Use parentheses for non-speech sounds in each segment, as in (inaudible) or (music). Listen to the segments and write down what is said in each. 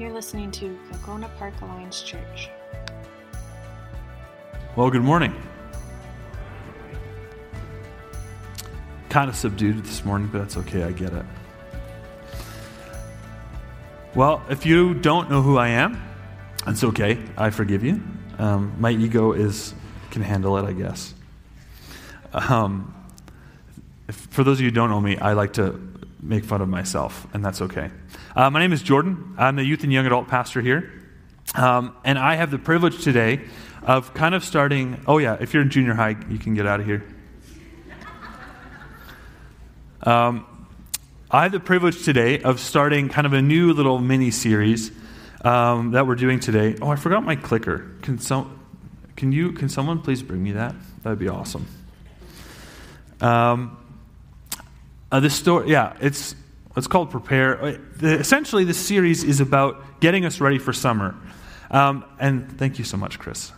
You're listening to Kilcona Park Alliance Church. Well, good morning. Kind of subdued this morning, but that's okay. I get it. Well, if you don't know who I am, that's okay. I forgive you. Um, my ego is can handle it, I guess. Um, if, for those of you who don't know me, I like to make fun of myself, and that's okay. Uh, my name is Jordan. I'm the youth and young adult pastor here. Um, and I have the privilege today of kind of starting. Oh, yeah, if you're in junior high, you can get out of here. Um, I have the privilege today of starting kind of a new little mini series um, that we're doing today. Oh, I forgot my clicker. Can, some, can, you, can someone please bring me that? That'd be awesome. Um, uh, this story, yeah, it's it's called Prepare. Uh, essentially, this series is about getting us ready for summer. Um, and thank you so much, Chris.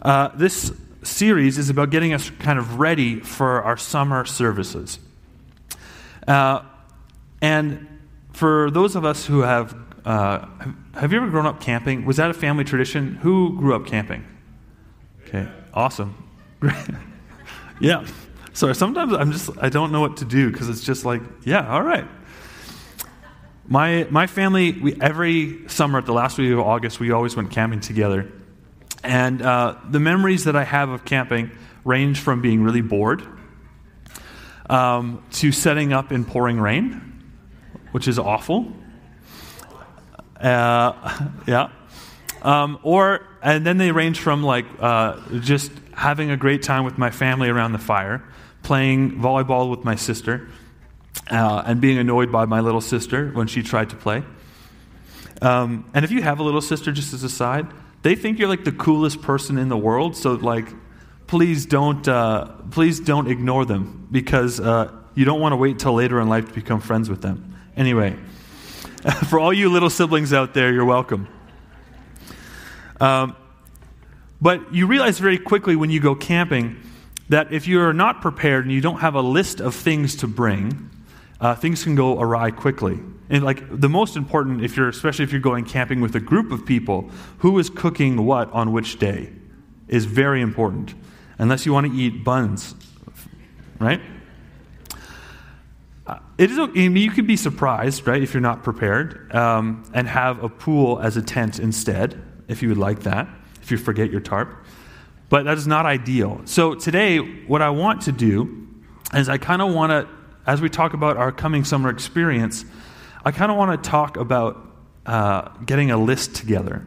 Uh, this series is about getting us kind of ready for our summer services. Uh, and for those of us who have, uh, have you ever grown up camping? Was that a family tradition? Who grew up camping? Okay, awesome. (laughs) yeah. So sometimes I'm just, I don't know what to do because it's just like, yeah, all right. My, my family, we, every summer at the last week of August, we always went camping together. And uh, the memories that I have of camping range from being really bored um, to setting up in pouring rain, which is awful. Uh, (laughs) yeah. Um, or, and then they range from like uh, just having a great time with my family around the fire playing volleyball with my sister uh, and being annoyed by my little sister when she tried to play. Um, and if you have a little sister, just as a side, they think you're like the coolest person in the world. So like, please don't uh, please don't ignore them because uh, you don't want to wait till later in life to become friends with them. Anyway, (laughs) for all you little siblings out there, you're welcome. Um, but you realize very quickly when you go camping that if you're not prepared and you don't have a list of things to bring, uh, things can go awry quickly. And like the most important, if you're especially if you're going camping with a group of people, who is cooking what on which day is very important. Unless you want to eat buns, right? Uh, it is. I mean, you could be surprised, right, if you're not prepared, um, and have a pool as a tent instead, if you would like that. If you forget your tarp, but that is not ideal. So today, what I want to do is I kind of want to, as we talk about our coming summer experience, I kind of want to talk about uh, getting a list together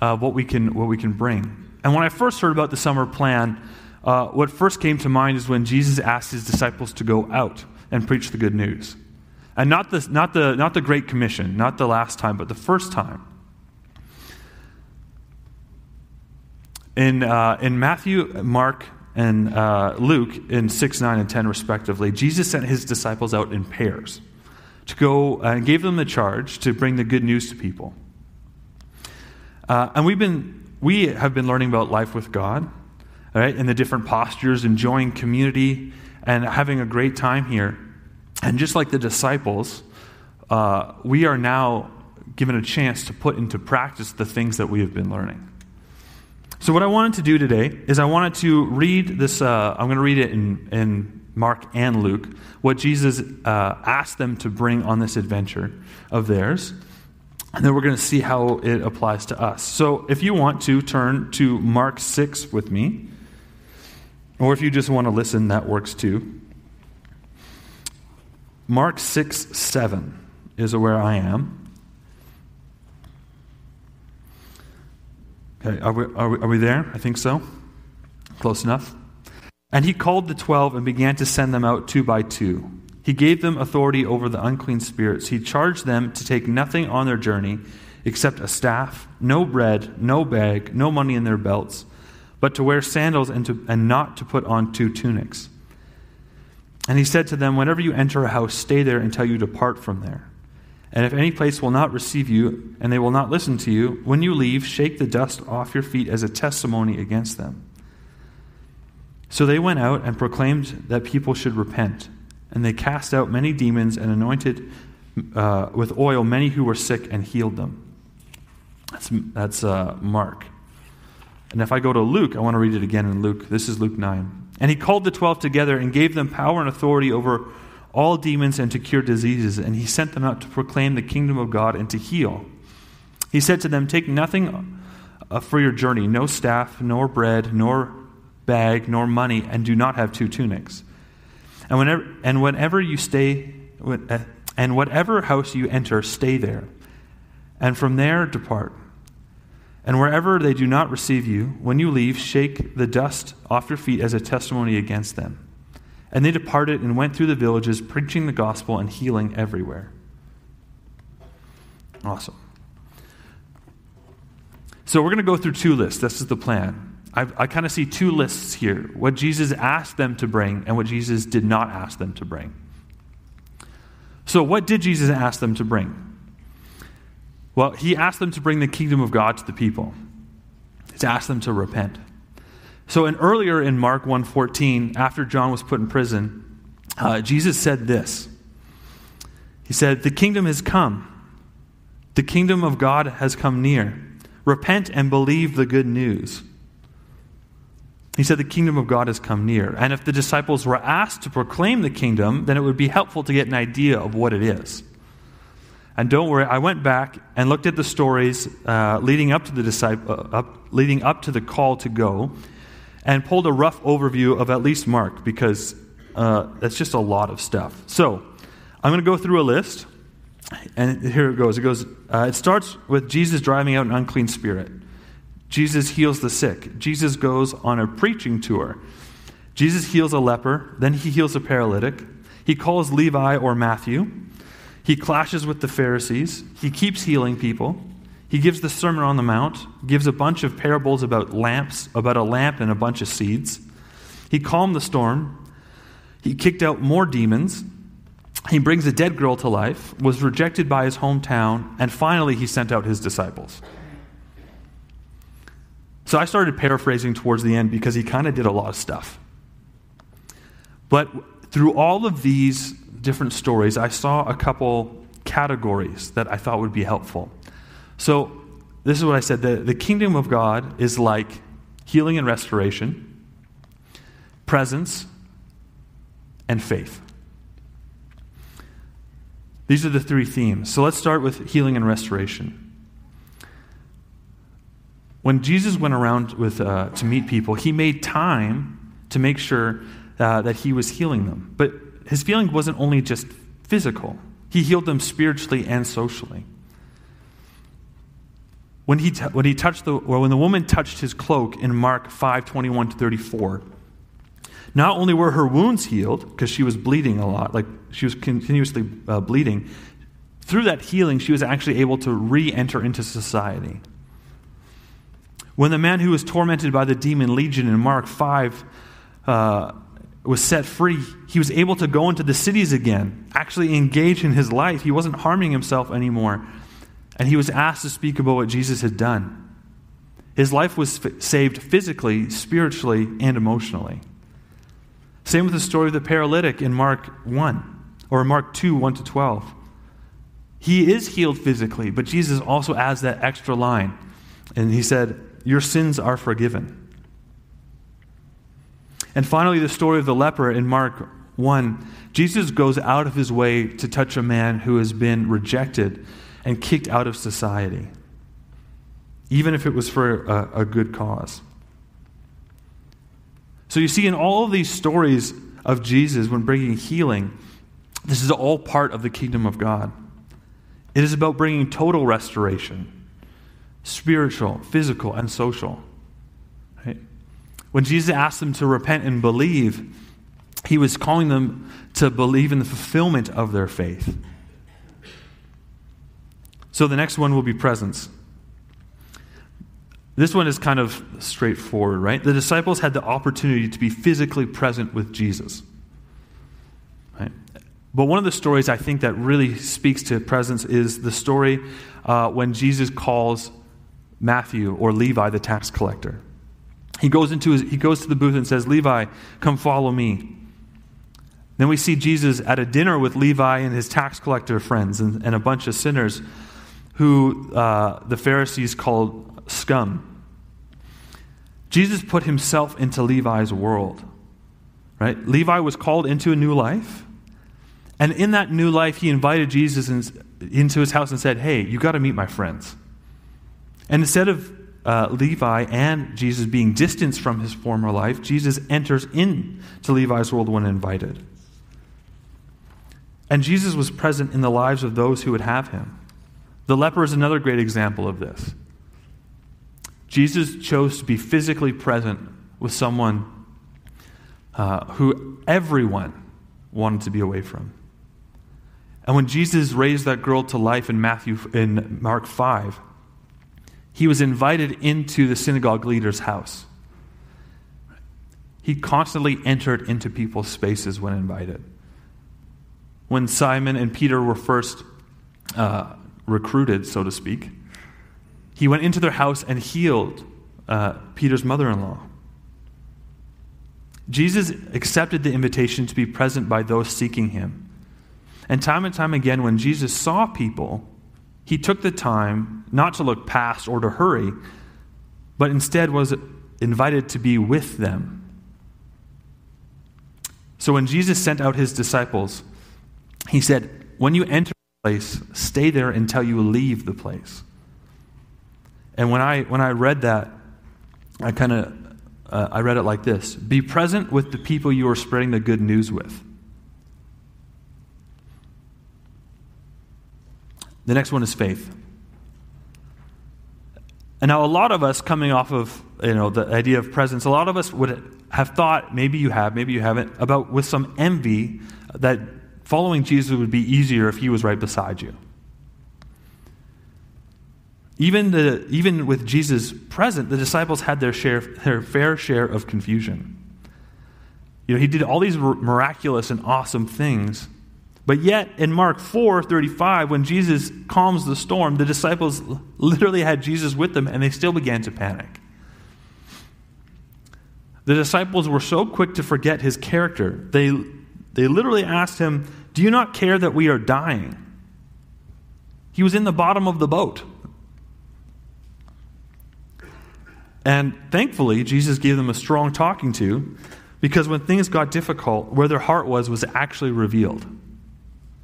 of what we can what we can bring. And when I first heard about the summer plan, uh, what first came to mind is when Jesus asked his disciples to go out and preach the good news, and not the not the not the Great Commission, not the last time, but the first time. In, uh, in Matthew, Mark, and uh, Luke, in 6, 9, and 10, respectively, Jesus sent his disciples out in pairs to go uh, and gave them the charge to bring the good news to people. Uh, and we've been, we have been learning about life with God, right, and the different postures, enjoying community, and having a great time here. And just like the disciples, uh, we are now given a chance to put into practice the things that we have been learning. So, what I wanted to do today is I wanted to read this. Uh, I'm going to read it in, in Mark and Luke, what Jesus uh, asked them to bring on this adventure of theirs. And then we're going to see how it applies to us. So, if you want to turn to Mark 6 with me, or if you just want to listen, that works too. Mark 6 7 is where I am. Okay, are we, are, we, are we there? I think so. Close enough. And he called the twelve and began to send them out two by two. He gave them authority over the unclean spirits. He charged them to take nothing on their journey except a staff, no bread, no bag, no money in their belts, but to wear sandals and, to, and not to put on two tunics. And he said to them, Whenever you enter a house, stay there until you depart from there. And if any place will not receive you, and they will not listen to you, when you leave, shake the dust off your feet as a testimony against them. So they went out and proclaimed that people should repent. And they cast out many demons and anointed uh, with oil many who were sick and healed them. That's, that's uh, Mark. And if I go to Luke, I want to read it again in Luke. This is Luke 9. And he called the twelve together and gave them power and authority over all demons and to cure diseases. And he sent them out to proclaim the kingdom of God and to heal. He said to them, Take nothing uh, for your journey no staff, nor bread, nor bag, nor money, and do not have two tunics. And whenever, and whenever you stay, uh, and whatever house you enter, stay there. And from there, depart. And wherever they do not receive you, when you leave, shake the dust off your feet as a testimony against them. And they departed and went through the villages, preaching the gospel and healing everywhere. Awesome. So we're going to go through two lists. This is the plan. I, I kind of see two lists here what Jesus asked them to bring and what Jesus did not ask them to bring. So, what did Jesus ask them to bring? Well, he asked them to bring the kingdom of God to the people. He's asked them to repent. So, in, earlier in Mark 1.14, after John was put in prison, uh, Jesus said this. He said, The kingdom has come. The kingdom of God has come near. Repent and believe the good news. He said, The kingdom of God has come near. And if the disciples were asked to proclaim the kingdom, then it would be helpful to get an idea of what it is. And don't worry, I went back and looked at the stories uh, leading up to the disciple, uh, up, leading up to the call to go, and pulled a rough overview of at least Mark because uh, that's just a lot of stuff. So I'm going to go through a list, and here it goes. It goes. Uh, it starts with Jesus driving out an unclean spirit. Jesus heals the sick. Jesus goes on a preaching tour. Jesus heals a leper. Then he heals a paralytic. He calls Levi or Matthew. He clashes with the Pharisees. He keeps healing people. He gives the Sermon on the Mount, gives a bunch of parables about lamps, about a lamp and a bunch of seeds. He calmed the storm. He kicked out more demons. He brings a dead girl to life, was rejected by his hometown, and finally he sent out his disciples. So I started paraphrasing towards the end because he kind of did a lot of stuff. But through all of these different stories, I saw a couple categories that I thought would be helpful. So, this is what I said the, the kingdom of God is like healing and restoration, presence, and faith. These are the three themes. So let's start with healing and restoration. When Jesus went around with, uh, to meet people, he made time to make sure uh, that he was healing them. But his healing wasn't only just physical, he healed them spiritually and socially. When he, t- when he touched the, when the woman touched his cloak in Mark 5 21 to 34, not only were her wounds healed, because she was bleeding a lot, like she was continuously uh, bleeding, through that healing, she was actually able to re enter into society. When the man who was tormented by the demon legion in Mark 5 uh, was set free, he was able to go into the cities again, actually engage in his life. He wasn't harming himself anymore. And he was asked to speak about what Jesus had done. His life was f- saved physically, spiritually, and emotionally. Same with the story of the paralytic in Mark 1 or Mark 2 1 to 12. He is healed physically, but Jesus also adds that extra line. And he said, Your sins are forgiven. And finally, the story of the leper in Mark 1. Jesus goes out of his way to touch a man who has been rejected and kicked out of society, even if it was for a, a good cause. So you see, in all of these stories of Jesus when bringing healing, this is all part of the kingdom of God. It is about bringing total restoration spiritual, physical, and social. Right? When Jesus asked them to repent and believe, he was calling them to believe in the fulfillment of their faith. So the next one will be presence. This one is kind of straightforward, right? The disciples had the opportunity to be physically present with Jesus. Right? But one of the stories I think that really speaks to presence is the story uh, when Jesus calls Matthew or Levi the tax collector. He goes, into his, he goes to the booth and says, Levi, come follow me. Then we see Jesus at a dinner with Levi and his tax collector friends and, and a bunch of sinners who uh, the Pharisees called scum. Jesus put himself into Levi's world. Right? Levi was called into a new life. And in that new life, he invited Jesus into his house and said, Hey, you got to meet my friends. And instead of uh, Levi and Jesus being distanced from his former life, Jesus enters into Levi's world when invited. And Jesus was present in the lives of those who would have him. The leper is another great example of this. Jesus chose to be physically present with someone uh, who everyone wanted to be away from. And when Jesus raised that girl to life in Matthew in Mark 5, he was invited into the synagogue leader's house. He constantly entered into people's spaces when invited. When Simon and Peter were first uh, recruited, so to speak, he went into their house and healed uh, Peter's mother in law. Jesus accepted the invitation to be present by those seeking him. And time and time again, when Jesus saw people, he took the time not to look past or to hurry, but instead was invited to be with them. So when Jesus sent out his disciples, he said, When you enter place, stay there until you leave the place. And when I, when I read that, I kind of uh, I read it like this Be present with the people you are spreading the good news with. The next one is faith. And now, a lot of us coming off of you know the idea of presence, a lot of us would have thought, maybe you have, maybe you haven't, about with some envy that following Jesus would be easier if he was right beside you. Even, the, even with Jesus present, the disciples had their, share, their fair share of confusion. You know, he did all these miraculous and awesome things, but yet, in Mark 4 35, when Jesus calms the storm, the disciples literally had Jesus with them and they still began to panic. The disciples were so quick to forget his character, they, they literally asked him, Do you not care that we are dying? He was in the bottom of the boat. And thankfully, Jesus gave them a strong talking to because when things got difficult, where their heart was was actually revealed.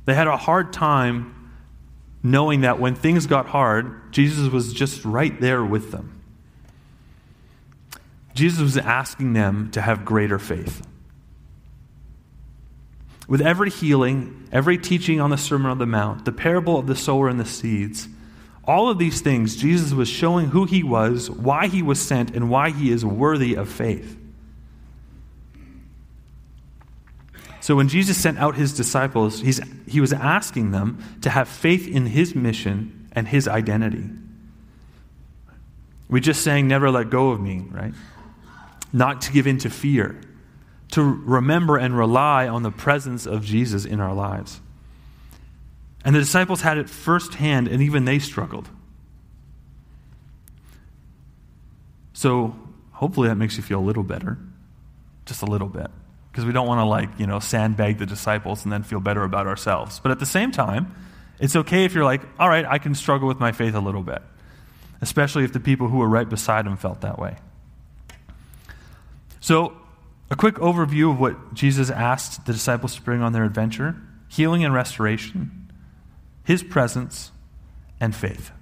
They had a hard time knowing that when things got hard, Jesus was just right there with them. Jesus was asking them to have greater faith. With every healing, every teaching on the Sermon on the Mount, the parable of the sower and the seeds, all of these things, Jesus was showing who he was, why he was sent, and why he is worthy of faith. So when Jesus sent out his disciples, he was asking them to have faith in his mission and his identity. We just sang, Never let go of me, right? Not to give in to fear, to remember and rely on the presence of Jesus in our lives. And the disciples had it firsthand, and even they struggled. So hopefully that makes you feel a little better, just a little bit. Because we don't want to like you know sandbag the disciples and then feel better about ourselves. But at the same time it's okay if you're like all right i can struggle with my faith a little bit. Especially if the people who were right beside him felt that way. So a quick overview of what jesus asked the disciples to bring on their adventure healing and restoration his presence and faith.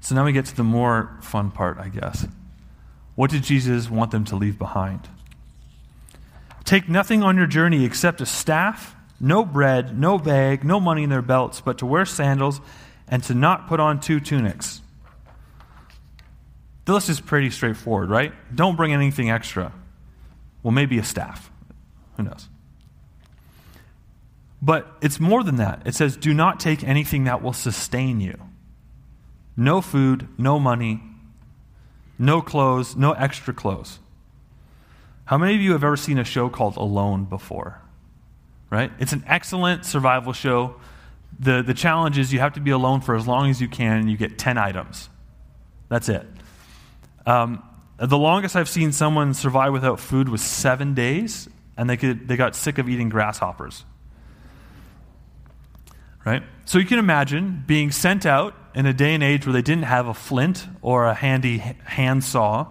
So now we get to the more fun part i guess. What did jesus want them to leave behind? Take nothing on your journey except a staff, no bread, no bag, no money in their belts, but to wear sandals and to not put on two tunics. The list is pretty straightforward, right? Don't bring anything extra. Well, maybe a staff. Who knows? But it's more than that. It says, do not take anything that will sustain you. No food, no money, no clothes, no extra clothes. How many of you have ever seen a show called Alone before? Right? It's an excellent survival show. The, the challenge is you have to be alone for as long as you can, and you get 10 items. That's it. Um, the longest I've seen someone survive without food was seven days, and they, could, they got sick of eating grasshoppers. Right? So you can imagine being sent out in a day and age where they didn't have a flint or a handy handsaw.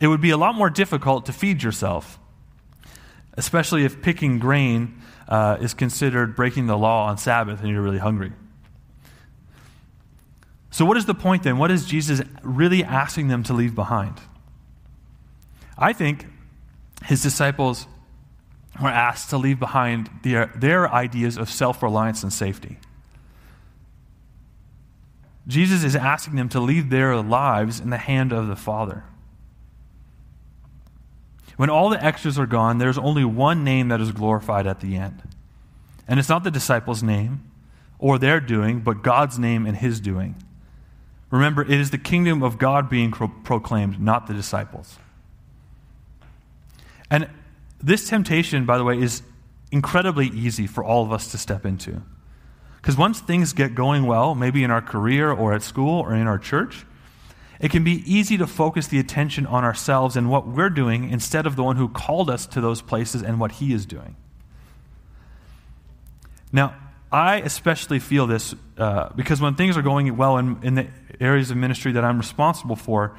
It would be a lot more difficult to feed yourself, especially if picking grain uh, is considered breaking the law on Sabbath and you're really hungry. So, what is the point then? What is Jesus really asking them to leave behind? I think his disciples were asked to leave behind their, their ideas of self reliance and safety. Jesus is asking them to leave their lives in the hand of the Father. When all the extras are gone, there's only one name that is glorified at the end. And it's not the disciples' name or their doing, but God's name and his doing. Remember, it is the kingdom of God being pro- proclaimed, not the disciples. And this temptation, by the way, is incredibly easy for all of us to step into. Because once things get going well, maybe in our career or at school or in our church, it can be easy to focus the attention on ourselves and what we're doing instead of the one who called us to those places and what he is doing. Now, I especially feel this uh, because when things are going well in, in the areas of ministry that I'm responsible for,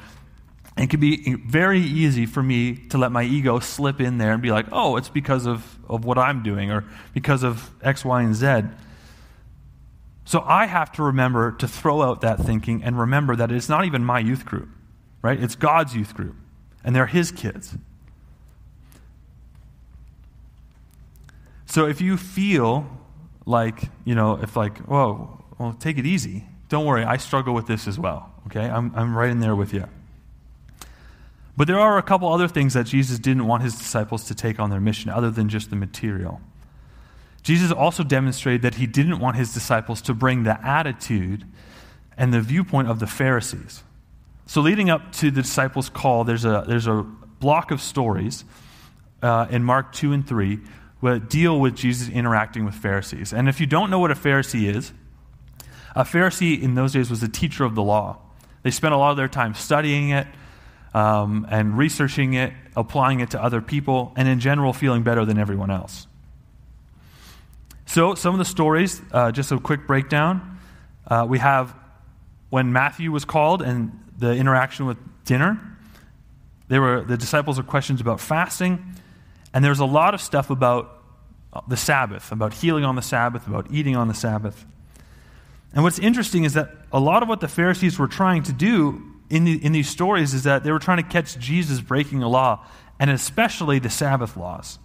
it can be very easy for me to let my ego slip in there and be like, oh, it's because of, of what I'm doing or because of X, Y, and Z. So I have to remember to throw out that thinking and remember that it's not even my youth group, right? It's God's youth group, and they're His kids. So if you feel like, you know, if like, whoa, well, take it easy. Don't worry, I struggle with this as well, okay? I'm, I'm right in there with you. But there are a couple other things that Jesus didn't want his disciples to take on their mission other than just the material. Jesus also demonstrated that he didn't want his disciples to bring the attitude and the viewpoint of the Pharisees. So, leading up to the disciples' call, there's a, there's a block of stories uh, in Mark 2 and 3 that deal with Jesus interacting with Pharisees. And if you don't know what a Pharisee is, a Pharisee in those days was a teacher of the law. They spent a lot of their time studying it um, and researching it, applying it to other people, and in general, feeling better than everyone else. So, some of the stories, uh, just a quick breakdown. Uh, we have when Matthew was called and the interaction with dinner. There were the disciples are questions about fasting, and there's a lot of stuff about the Sabbath, about healing on the Sabbath, about eating on the Sabbath. And what's interesting is that a lot of what the Pharisees were trying to do in, the, in these stories is that they were trying to catch Jesus breaking a law, and especially the Sabbath laws.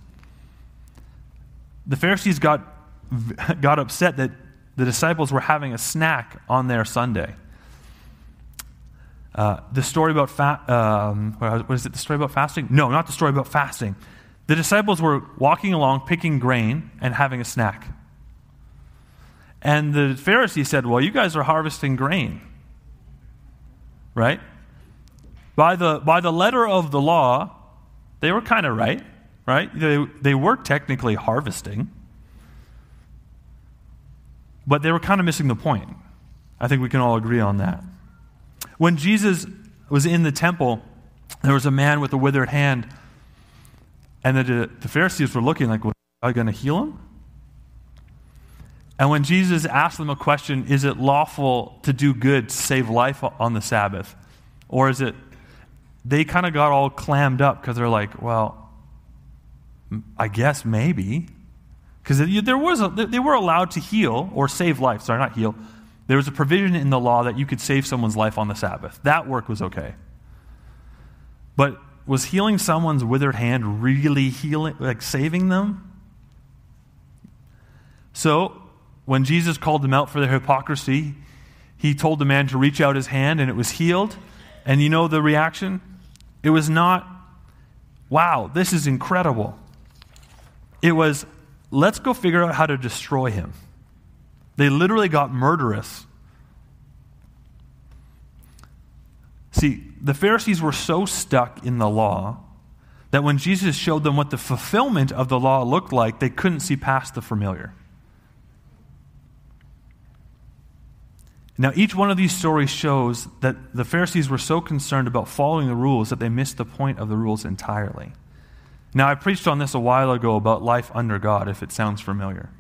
The Pharisees got (laughs) got upset that the disciples were having a snack on their Sunday. Uh, the story about fa- um, what is it? The story about fasting? No, not the story about fasting. The disciples were walking along, picking grain, and having a snack. And the Pharisees said, "Well, you guys are harvesting grain, right? By the by the letter of the law, they were kind of right, right? They they were technically harvesting." But they were kind of missing the point. I think we can all agree on that. When Jesus was in the temple, there was a man with a withered hand, and the, the Pharisees were looking like, well, are you going to heal him? And when Jesus asked them a question, is it lawful to do good to save life on the Sabbath? Or is it, they kind of got all clammed up because they're like, well, I guess maybe. Because there was a, they were allowed to heal or save life. Sorry, not heal. There was a provision in the law that you could save someone's life on the Sabbath. That work was okay. But was healing someone's withered hand really healing, like saving them? So, when Jesus called them out for their hypocrisy, he told the man to reach out his hand and it was healed. And you know the reaction? It was not, wow, this is incredible. It was, let's go figure out how to destroy him. They literally got murderous. See, the Pharisees were so stuck in the law that when Jesus showed them what the fulfillment of the law looked like, they couldn't see past the familiar. Now, each one of these stories shows that the Pharisees were so concerned about following the rules that they missed the point of the rules entirely. Now, I preached on this a while ago about life under God, if it sounds familiar.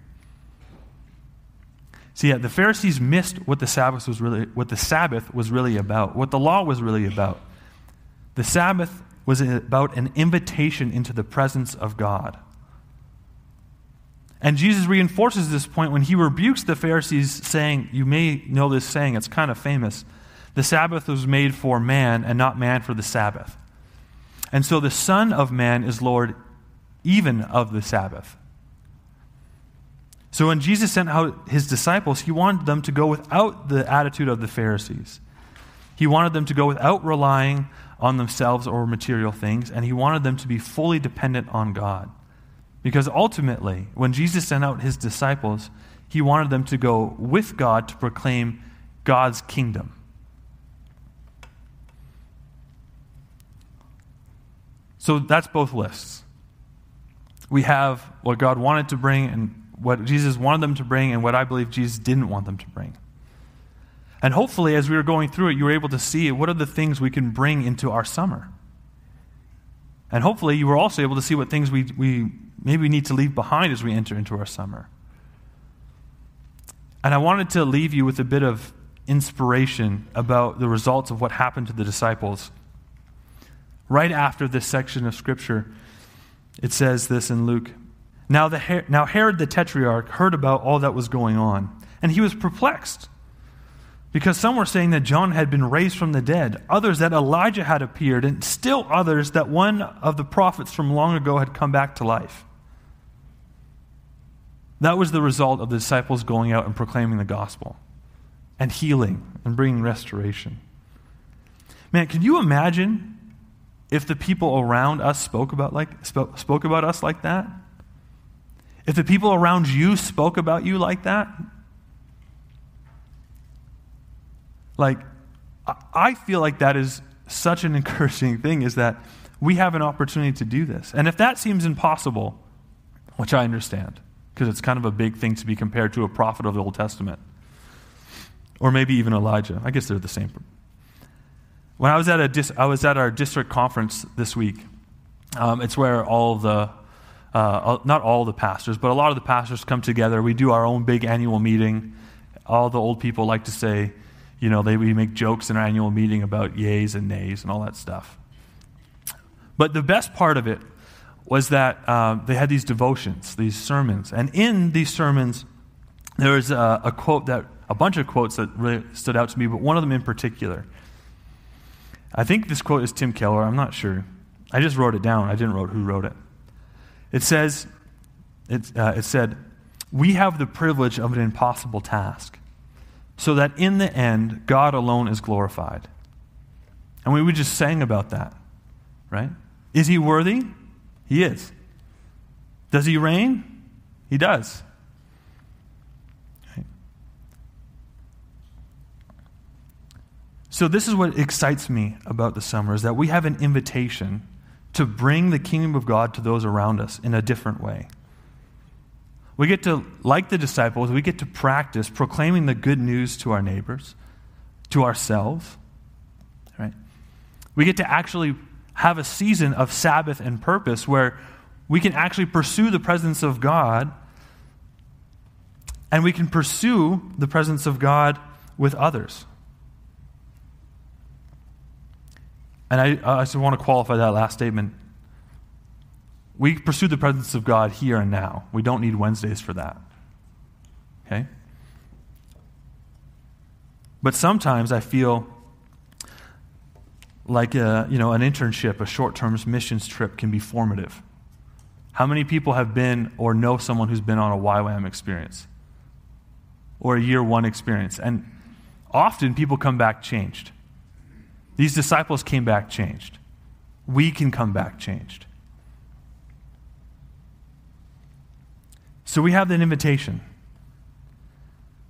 See, the Pharisees missed what the Sabbath was really, what the Sabbath was really about, what the law was really about. The Sabbath was about an invitation into the presence of God. And Jesus reinforces this point when he rebukes the Pharisees, saying, You may know this saying, it's kind of famous. The Sabbath was made for man, and not man for the Sabbath. And so the Son of Man is Lord even of the Sabbath. So when Jesus sent out his disciples, he wanted them to go without the attitude of the Pharisees. He wanted them to go without relying on themselves or material things, and he wanted them to be fully dependent on God. Because ultimately, when Jesus sent out his disciples, he wanted them to go with God to proclaim God's kingdom. So that's both lists. We have what God wanted to bring and what Jesus wanted them to bring and what I believe Jesus didn't want them to bring. And hopefully, as we were going through it, you were able to see what are the things we can bring into our summer. And hopefully, you were also able to see what things we, we maybe need to leave behind as we enter into our summer. And I wanted to leave you with a bit of inspiration about the results of what happened to the disciples. Right after this section of Scripture, it says this in Luke now, the, now Herod the Tetrarch heard about all that was going on, and he was perplexed. Because some were saying that John had been raised from the dead, others that Elijah had appeared, and still others that one of the prophets from long ago had come back to life. That was the result of the disciples going out and proclaiming the gospel and healing and bringing restoration. Man, can you imagine if the people around us spoke about, like, spoke, spoke about us like that? If the people around you spoke about you like that, like, I feel like that is such an (laughs) encouraging thing is that we have an opportunity to do this. And if that seems impossible, which I understand, because it's kind of a big thing to be compared to a prophet of the Old Testament, or maybe even Elijah. I guess they're the same. When I was at, a dis- I was at our district conference this week, um, it's where all the uh, not all the pastors, but a lot of the pastors come together. We do our own big annual meeting. All the old people like to say, you know, they, we make jokes in our annual meeting about yays and nays and all that stuff. But the best part of it was that um, they had these devotions, these sermons. And in these sermons, there was a, a quote that, a bunch of quotes that really stood out to me, but one of them in particular. I think this quote is Tim Keller. I'm not sure. I just wrote it down. I didn't write who wrote it. It says, it, uh, it said, We have the privilege of an impossible task, so that in the end, God alone is glorified. And we, we just sang about that, right? Is he worthy? He is. Does he reign? He does. So this is what excites me about the summer is that we have an invitation to bring the kingdom of God to those around us in a different way. We get to, like the disciples, we get to practice proclaiming the good news to our neighbors, to ourselves. Right? We get to actually have a season of Sabbath and purpose where we can actually pursue the presence of God and we can pursue the presence of God with others. And I, I just want to qualify that last statement. We pursue the presence of God here and now. We don't need Wednesdays for that. Okay? But sometimes I feel like a, you know, an internship, a short term missions trip can be formative. How many people have been or know someone who's been on a YWAM experience or a year one experience? And often people come back changed. These disciples came back changed. We can come back changed. So we have that invitation.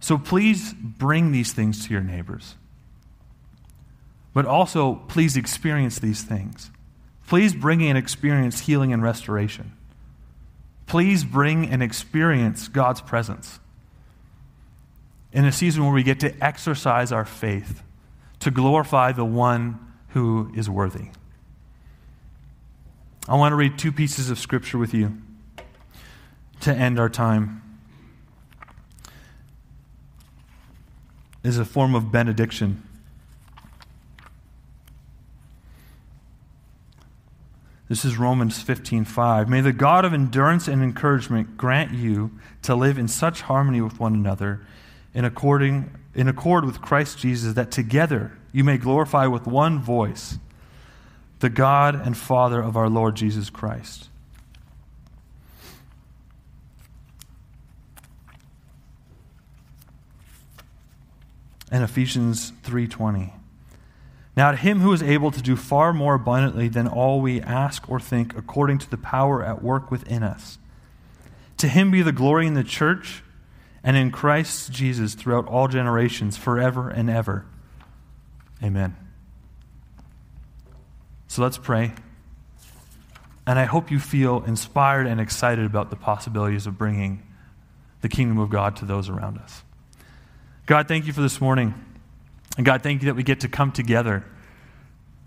So please bring these things to your neighbors. But also, please experience these things. Please bring and experience healing and restoration. Please bring and experience God's presence in a season where we get to exercise our faith to glorify the one who is worthy. I want to read two pieces of scripture with you to end our time. Is a form of benediction. This is Romans 15:5. May the God of endurance and encouragement grant you to live in such harmony with one another in according in accord with Christ Jesus that together you may glorify with one voice the God and Father of our Lord Jesus Christ. And Ephesians 3:20. Now, to him who is able to do far more abundantly than all we ask or think, according to the power at work within us, to him be the glory in the church and in Christ Jesus throughout all generations, forever and ever. Amen. So let's pray. And I hope you feel inspired and excited about the possibilities of bringing the kingdom of God to those around us. God, thank you for this morning. And God, thank you that we get to come together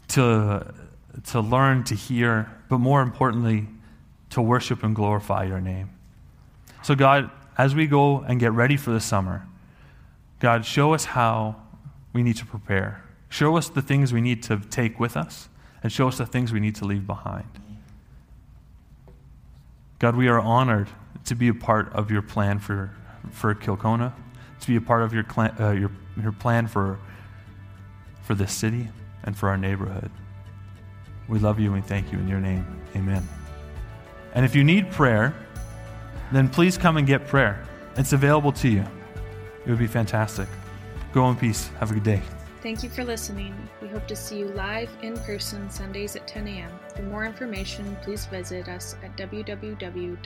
to, to learn, to hear, but more importantly, to worship and glorify your name. So, God, as we go and get ready for the summer, God, show us how we need to prepare. Show us the things we need to take with us, and show us the things we need to leave behind. God, we are honored to be a part of your plan for, for Kilcona, to be a part of your, uh, your, your plan for for this city and for our neighborhood. We love you and we thank you in your name. Amen. And if you need prayer, then please come and get prayer. It's available to you. It would be fantastic. Go in peace. Have a good day. Thank you for listening. We hope to see you live in person Sundays at 10 a.m. For more information, please visit us at www.kilcona.org.